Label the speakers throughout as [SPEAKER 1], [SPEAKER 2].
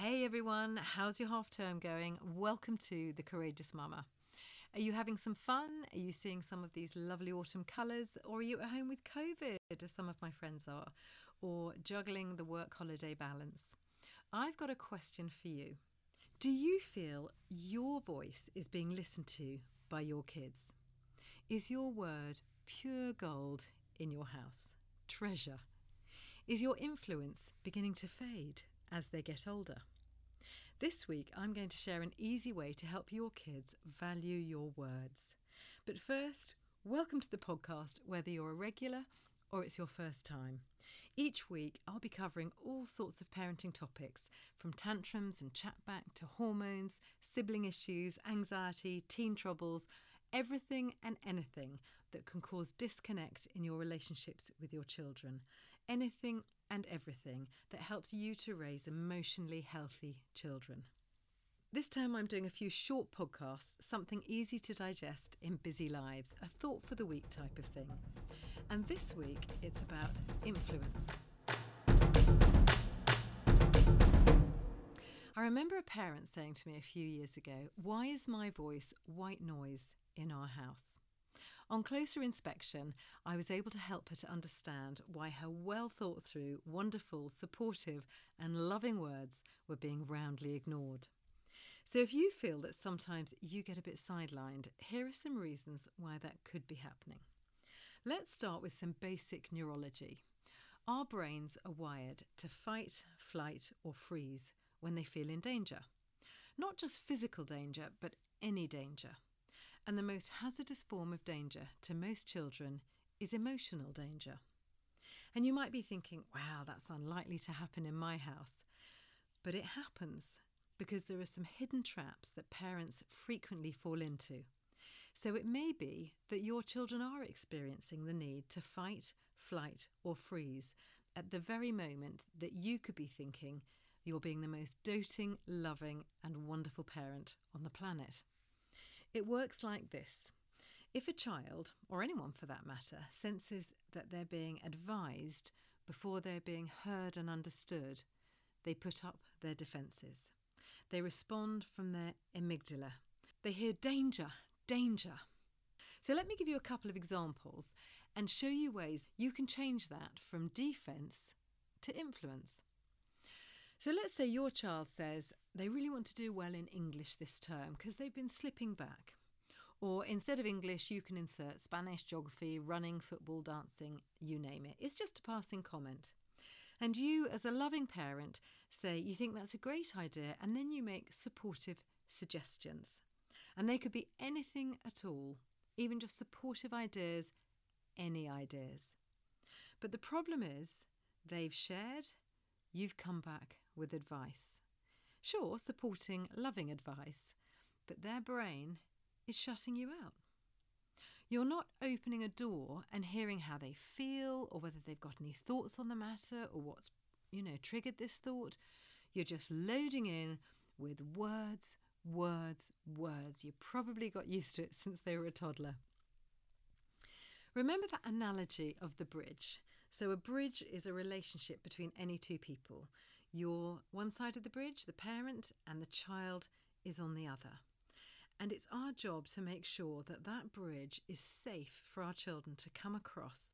[SPEAKER 1] Hey everyone, how's your half term going? Welcome to The Courageous Mama. Are you having some fun? Are you seeing some of these lovely autumn colours? Or are you at home with COVID, as some of my friends are? Or juggling the work holiday balance? I've got a question for you. Do you feel your voice is being listened to by your kids? Is your word pure gold in your house? Treasure? Is your influence beginning to fade as they get older? This week, I'm going to share an easy way to help your kids value your words. But first, welcome to the podcast, whether you're a regular or it's your first time. Each week, I'll be covering all sorts of parenting topics from tantrums and chatback to hormones, sibling issues, anxiety, teen troubles, everything and anything that can cause disconnect in your relationships with your children. Anything and everything that helps you to raise emotionally healthy children. This time, I'm doing a few short podcasts, something easy to digest in busy lives, a thought for the week type of thing. And this week, it's about influence. I remember a parent saying to me a few years ago, Why is my voice white noise in our house? On closer inspection, I was able to help her to understand why her well thought through, wonderful, supportive, and loving words were being roundly ignored. So, if you feel that sometimes you get a bit sidelined, here are some reasons why that could be happening. Let's start with some basic neurology. Our brains are wired to fight, flight, or freeze when they feel in danger. Not just physical danger, but any danger. And the most hazardous form of danger to most children is emotional danger. And you might be thinking, wow, that's unlikely to happen in my house. But it happens because there are some hidden traps that parents frequently fall into. So it may be that your children are experiencing the need to fight, flight, or freeze at the very moment that you could be thinking you're being the most doting, loving, and wonderful parent on the planet. It works like this. If a child, or anyone for that matter, senses that they're being advised before they're being heard and understood, they put up their defences. They respond from their amygdala. They hear danger, danger. So let me give you a couple of examples and show you ways you can change that from defence to influence. So let's say your child says they really want to do well in English this term because they've been slipping back. Or instead of English, you can insert Spanish, geography, running, football, dancing, you name it. It's just a passing comment. And you, as a loving parent, say you think that's a great idea, and then you make supportive suggestions. And they could be anything at all, even just supportive ideas, any ideas. But the problem is, they've shared, you've come back with advice. Sure, supporting loving advice, but their brain is shutting you out. You're not opening a door and hearing how they feel or whether they've got any thoughts on the matter or what's, you know, triggered this thought. You're just loading in with words, words, words. You probably got used to it since they were a toddler. Remember that analogy of the bridge. So, a bridge is a relationship between any two people. You're one side of the bridge, the parent, and the child is on the other. And it's our job to make sure that that bridge is safe for our children to come across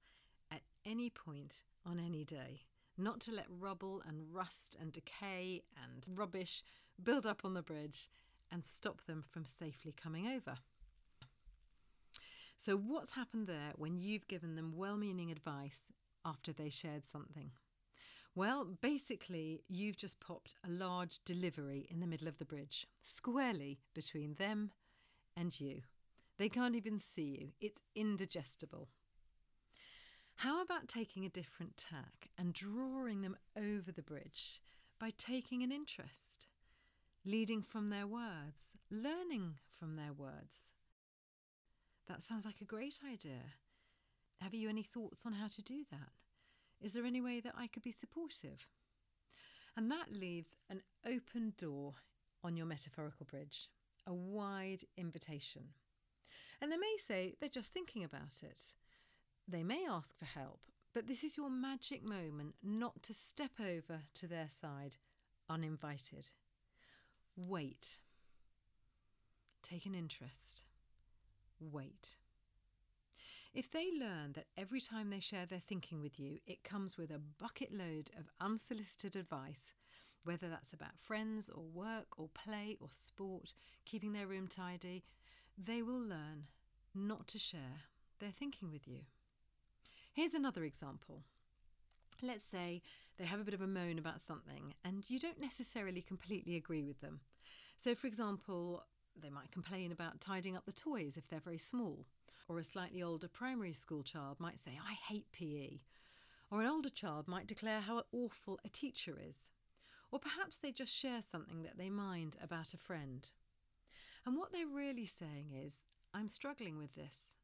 [SPEAKER 1] at any point on any day. Not to let rubble and rust and decay and rubbish build up on the bridge and stop them from safely coming over. So, what's happened there when you've given them well meaning advice after they shared something? Well, basically, you've just popped a large delivery in the middle of the bridge, squarely between them and you. They can't even see you, it's indigestible. How about taking a different tack and drawing them over the bridge by taking an interest, leading from their words, learning from their words? That sounds like a great idea. Have you any thoughts on how to do that? Is there any way that I could be supportive? And that leaves an open door on your metaphorical bridge, a wide invitation. And they may say they're just thinking about it. They may ask for help, but this is your magic moment not to step over to their side, uninvited. Wait. Take an interest. Wait. If they learn that every time they share their thinking with you, it comes with a bucket load of unsolicited advice, whether that's about friends or work or play or sport, keeping their room tidy, they will learn not to share their thinking with you. Here's another example. Let's say they have a bit of a moan about something and you don't necessarily completely agree with them. So, for example, they might complain about tidying up the toys if they're very small. Or a slightly older primary school child might say, I hate PE. Or an older child might declare how awful a teacher is. Or perhaps they just share something that they mind about a friend. And what they're really saying is, I'm struggling with this.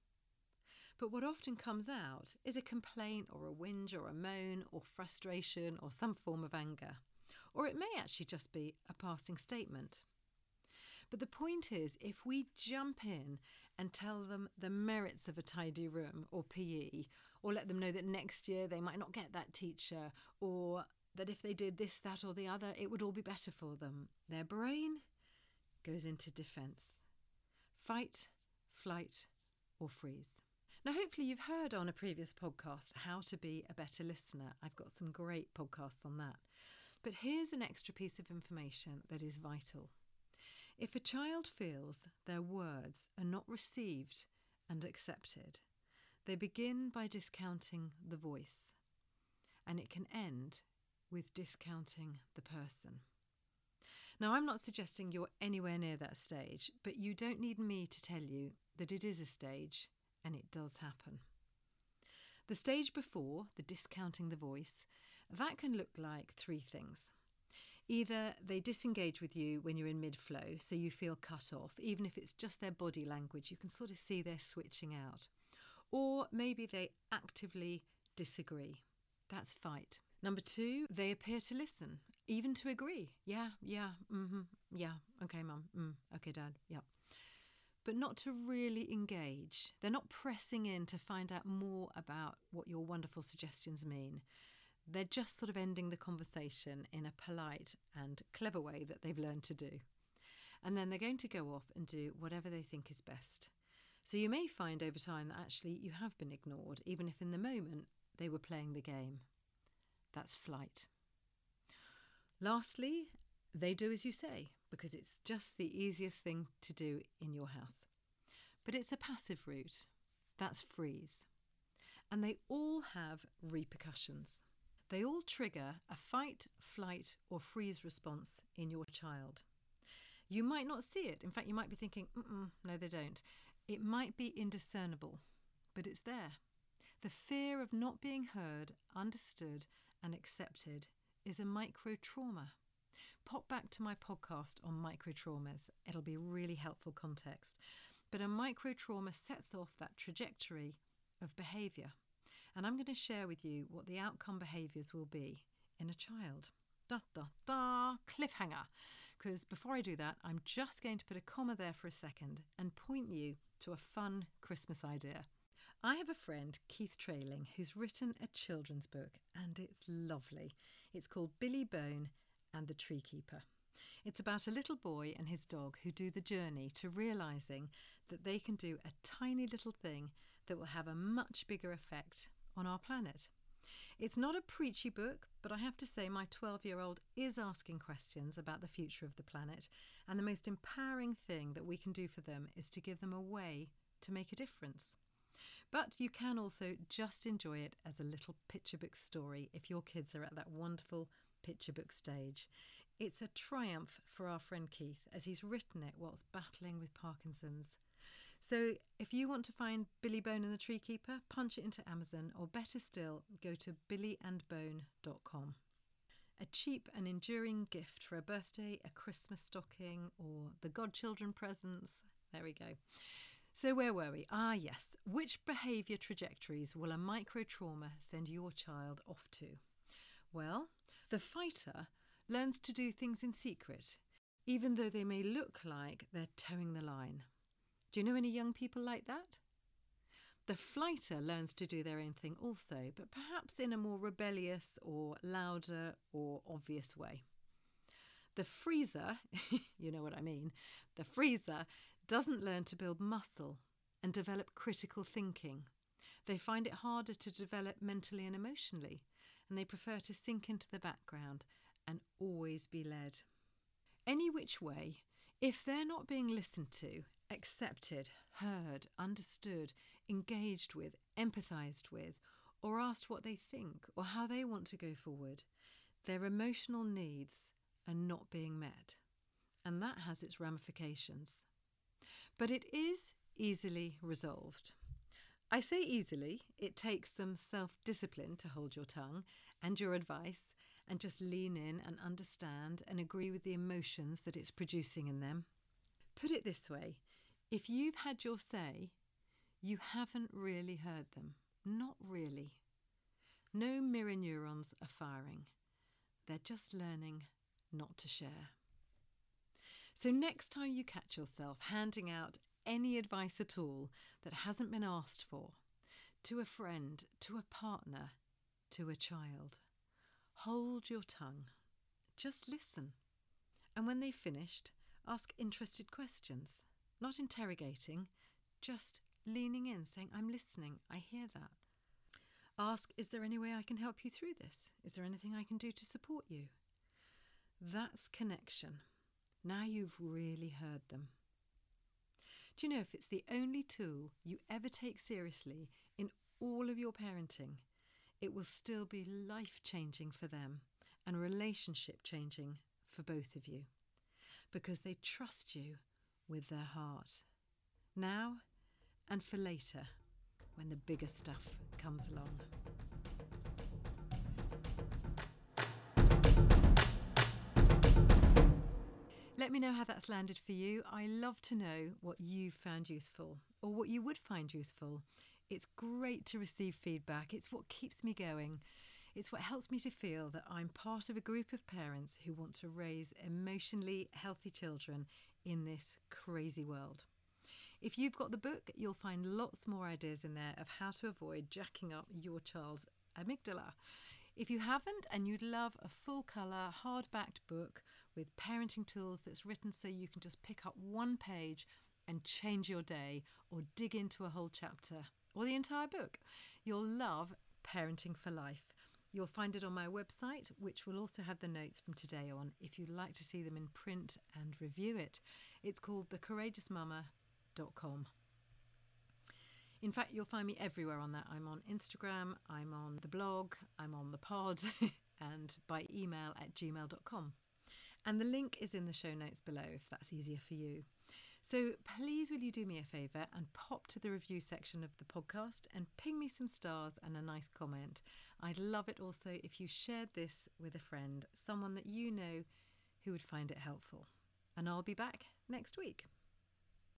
[SPEAKER 1] But what often comes out is a complaint or a whinge or a moan or frustration or some form of anger. Or it may actually just be a passing statement. But the point is, if we jump in and tell them the merits of a tidy room or PE, or let them know that next year they might not get that teacher, or that if they did this, that, or the other, it would all be better for them, their brain goes into defense fight, flight, or freeze. Now, hopefully, you've heard on a previous podcast how to be a better listener. I've got some great podcasts on that. But here's an extra piece of information that is vital. If a child feels their words are not received and accepted, they begin by discounting the voice, and it can end with discounting the person. Now, I'm not suggesting you're anywhere near that stage, but you don't need me to tell you that it is a stage and it does happen. The stage before, the discounting the voice, that can look like three things. Either they disengage with you when you're in mid flow, so you feel cut off, even if it's just their body language, you can sort of see they're switching out. Or maybe they actively disagree. That's fight. Number two, they appear to listen, even to agree. Yeah, yeah, mm-hmm, yeah, okay, mum, mm, okay, dad, yeah. But not to really engage. They're not pressing in to find out more about what your wonderful suggestions mean. They're just sort of ending the conversation in a polite and clever way that they've learned to do. And then they're going to go off and do whatever they think is best. So you may find over time that actually you have been ignored, even if in the moment they were playing the game. That's flight. Lastly, they do as you say, because it's just the easiest thing to do in your house. But it's a passive route. That's freeze. And they all have repercussions. They all trigger a fight, flight, or freeze response in your child. You might not see it. In fact, you might be thinking, no, they don't. It might be indiscernible, but it's there. The fear of not being heard, understood, and accepted is a micro trauma. Pop back to my podcast on micro traumas, it'll be really helpful context. But a micro trauma sets off that trajectory of behaviour. And I'm going to share with you what the outcome behaviours will be in a child. Da da da, cliffhanger. Because before I do that, I'm just going to put a comma there for a second and point you to a fun Christmas idea. I have a friend, Keith Trailing, who's written a children's book, and it's lovely. It's called Billy Bone and the Tree Keeper. It's about a little boy and his dog who do the journey to realizing that they can do a tiny little thing that will have a much bigger effect on our planet. It's not a preachy book, but I have to say my 12 year old is asking questions about the future of the planet, and the most empowering thing that we can do for them is to give them a way to make a difference. But you can also just enjoy it as a little picture book story if your kids are at that wonderful picture book stage. It's a triumph for our friend Keith as he's written it whilst battling with Parkinson's. So if you want to find Billy Bone and the Tree Keeper, punch it into Amazon, or better still, go to billyandbone.com. A cheap and enduring gift for a birthday, a Christmas stocking, or the godchildren presents. There we go. So, where were we? Ah, yes. Which behaviour trajectories will a micro trauma send your child off to? Well, the fighter learns to do things in secret, even though they may look like they're toeing the line. Do you know any young people like that? The flighter learns to do their own thing also, but perhaps in a more rebellious or louder or obvious way. The freezer, you know what I mean, the freezer doesn't learn to build muscle and develop critical thinking. They find it harder to develop mentally and emotionally, and they prefer to sink into the background and always be led. Any which way, if they're not being listened to, accepted, heard, understood, engaged with, empathised with, or asked what they think or how they want to go forward, their emotional needs are not being met. And that has its ramifications. But it is easily resolved. I say easily, it takes some self discipline to hold your tongue and your advice and just lean in and understand and agree with the emotions that it's producing in them. Put it this way if you've had your say, you haven't really heard them. Not really. No mirror neurons are firing. They're just learning not to share. So, next time you catch yourself handing out any advice at all that hasn't been asked for, to a friend, to a partner, to a child, hold your tongue. Just listen. And when they've finished, ask interested questions, not interrogating, just leaning in, saying, I'm listening, I hear that. Ask, is there any way I can help you through this? Is there anything I can do to support you? That's connection. Now you've really heard them. Do you know if it's the only tool you ever take seriously in all of your parenting, it will still be life changing for them and relationship changing for both of you because they trust you with their heart. Now and for later when the bigger stuff comes along. Let me know how that's landed for you. I love to know what you've found useful or what you would find useful. It's great to receive feedback, it's what keeps me going. It's what helps me to feel that I'm part of a group of parents who want to raise emotionally healthy children in this crazy world. If you've got the book, you'll find lots more ideas in there of how to avoid jacking up your child's amygdala. If you haven't and you'd love a full colour, hard backed book with parenting tools that's written so you can just pick up one page and change your day or dig into a whole chapter or the entire book, you'll love Parenting for Life. You'll find it on my website, which will also have the notes from today on if you'd like to see them in print and review it. It's called thecourageousmama.com in fact, you'll find me everywhere on that. I'm on Instagram, I'm on the blog, I'm on the pod, and by email at gmail.com. And the link is in the show notes below if that's easier for you. So please, will you do me a favour and pop to the review section of the podcast and ping me some stars and a nice comment? I'd love it also if you shared this with a friend, someone that you know who would find it helpful. And I'll be back next week.